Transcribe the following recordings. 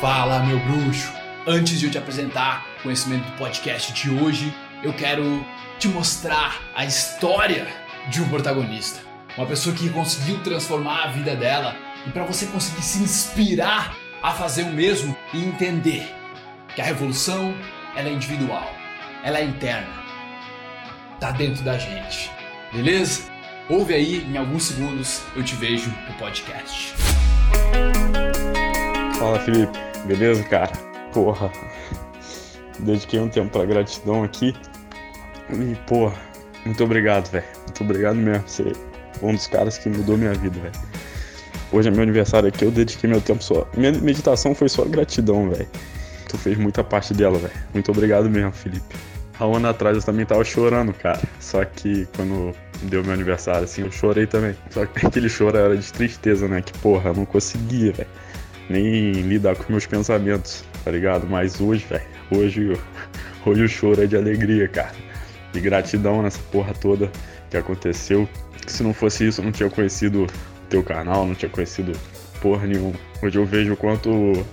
Fala, meu bruxo! Antes de eu te apresentar o conhecimento do podcast de hoje, eu quero te mostrar a história de um protagonista. Uma pessoa que conseguiu transformar a vida dela e para você conseguir se inspirar a fazer o mesmo e entender que a revolução ela é individual, ela é interna, tá dentro da gente, beleza? Ouve aí, em alguns segundos eu te vejo no podcast. Fala Felipe, beleza, cara? Porra, dediquei um tempo pra gratidão aqui e, porra, muito obrigado, velho. Muito obrigado mesmo. Você é um dos caras que mudou minha vida, velho. Hoje é meu aniversário aqui, eu dediquei meu tempo só. Minha meditação foi só gratidão, velho. Tu fez muita parte dela, velho. Muito obrigado mesmo, Felipe. Há um ano atrás eu também tava chorando, cara. Só que quando deu meu aniversário, assim, eu chorei também. Só que aquele choro era de tristeza, né? Que porra, eu não conseguia, velho nem lidar com meus pensamentos, tá ligado? Mas hoje, velho, hoje, hoje o choro é de alegria, cara. De gratidão nessa porra toda que aconteceu. Se não fosse isso, eu não tinha conhecido teu canal, não tinha conhecido porra nenhuma. Hoje eu vejo o quanto o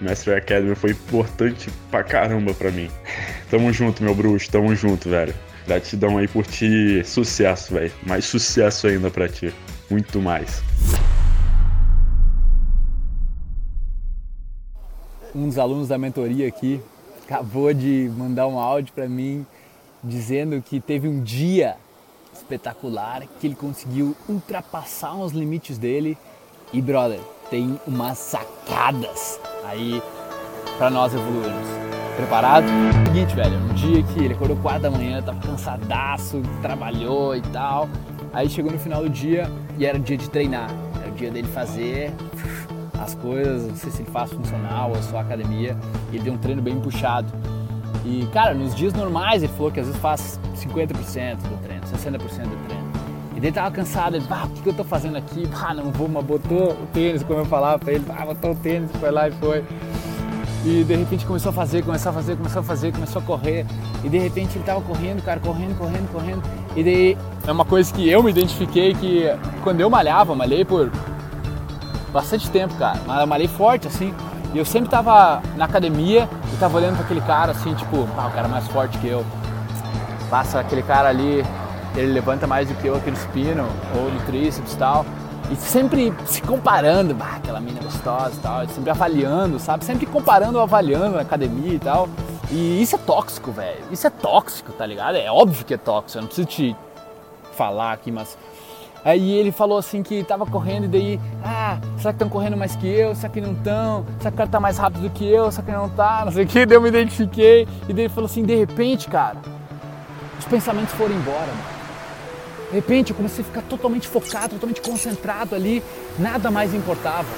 Mestre Academy foi importante pra caramba pra mim. Tamo junto, meu bruxo, tamo junto, velho. Gratidão aí por ti, sucesso, velho. Mais sucesso ainda pra ti. Muito mais. Um dos alunos da mentoria aqui acabou de mandar um áudio para mim dizendo que teve um dia espetacular, que ele conseguiu ultrapassar os limites dele e brother, tem umas sacadas aí para nós evoluirmos. Preparado? Seguinte, velho, um dia que ele acordou 4 da manhã, tava cansadaço, trabalhou e tal. Aí chegou no final do dia e era dia de treinar. Era o dia dele fazer as coisas, não sei se ele faz funcional ou só academia, ele tem um treino bem puxado. E, cara, nos dias normais ele falou que às vezes faz 50% do treino, 60% do treino. E daí tava cansado, ele, ah, o que, que eu tô fazendo aqui? Ah, não vou, mas botou o tênis, como eu falava pra ele, ah, botou o tênis, foi lá e foi. E de repente começou a fazer, começou a fazer, começou a fazer, começou a correr. E de repente ele tava correndo, cara, correndo, correndo, correndo. E daí é uma coisa que eu me identifiquei que quando eu malhava, malhei por bastante tempo, cara. Mas eu malhei forte, assim. E eu sempre tava na academia e tava olhando pra aquele cara, assim, tipo, ah, o cara mais forte que eu. Passa aquele cara ali, ele levanta mais do que eu aqui no supino, ou no tríceps e tal. E sempre se comparando, bah, aquela mina gostosa e tal, sempre avaliando, sabe? Sempre comparando, avaliando na academia e tal. E isso é tóxico, velho. Isso é tóxico, tá ligado? É óbvio que é tóxico, eu não preciso te falar aqui, mas Aí ele falou assim que estava correndo e daí, ah, será que estão correndo mais que eu? Será que não estão? Será que o cara tá mais rápido do que eu? Será que não tá? Não sei o que, daí eu me identifiquei. E daí ele falou assim, de repente, cara, os pensamentos foram embora, mano. De repente eu comecei a ficar totalmente focado, totalmente concentrado ali, nada mais importava.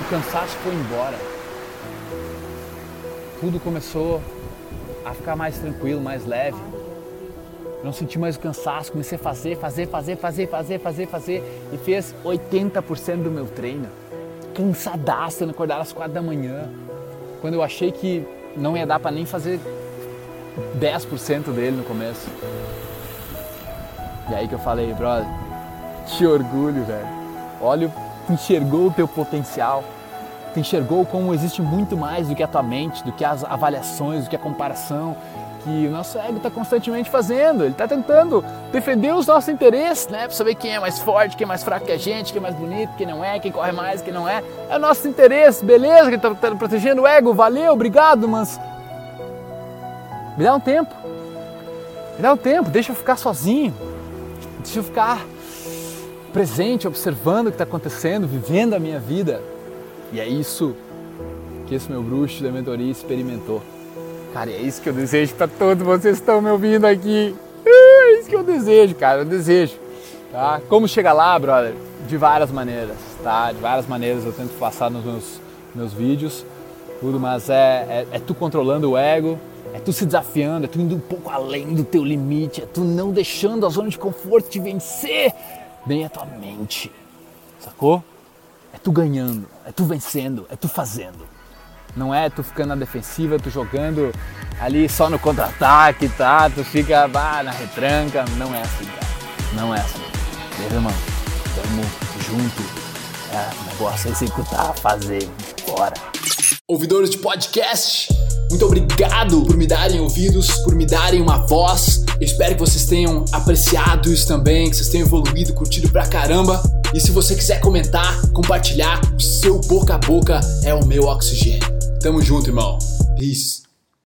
O cansaço foi embora. Tudo começou a ficar mais tranquilo, mais leve não senti mais o cansaço, comecei a fazer, fazer, fazer, fazer, fazer, fazer, fazer e fez 80% do meu treino. Cansadaço, eu acordar às 4 da manhã. Quando eu achei que não ia dar para nem fazer 10% dele no começo. E aí que eu falei, brother, te orgulho, velho. Olha, tu enxergou o teu potencial. Tu enxergou como existe muito mais do que a tua mente, do que as avaliações, do que a comparação, que o nosso ego está constantemente fazendo. Ele está tentando defender os nossos interesses, né? Para saber quem é mais forte, quem é mais fraco que a gente, quem é mais bonito, quem não é, quem corre mais, quem não é. É o nosso interesse, beleza? Que está tá protegendo o ego, valeu, obrigado, mas. Me dá um tempo. Me dá um tempo, deixa eu ficar sozinho. Deixa eu ficar presente, observando o que está acontecendo, vivendo a minha vida. E é isso que esse meu bruxo da mentoria experimentou. Cara, é isso que eu desejo para todos vocês que estão me ouvindo aqui. É isso que eu desejo, cara, eu desejo. Tá? Como chegar lá, brother? De várias maneiras, tá? De várias maneiras eu tento passar nos meus, meus vídeos, tudo, mas é, é, é tu controlando o ego, é tu se desafiando, é tu indo um pouco além do teu limite, é tu não deixando a zona de conforto te vencer bem a tua mente, sacou? É tu ganhando, é tu vencendo, é tu fazendo. Não é tu ficando na defensiva, tu jogando ali só no contra-ataque, tá? Tu fica bah, na retranca. Não é assim, cara. Não é assim. Beleza, mano? Tamo junto. É, o negócio é executar, fazer, bora. Ouvidores de podcast, muito obrigado por me darem ouvidos, por me darem uma voz. Eu espero que vocês tenham apreciado isso também, que vocês tenham evoluído, curtido pra caramba. E se você quiser comentar, compartilhar, o seu boca a boca é o meu oxigênio. Tamo junto, irmão. Peace.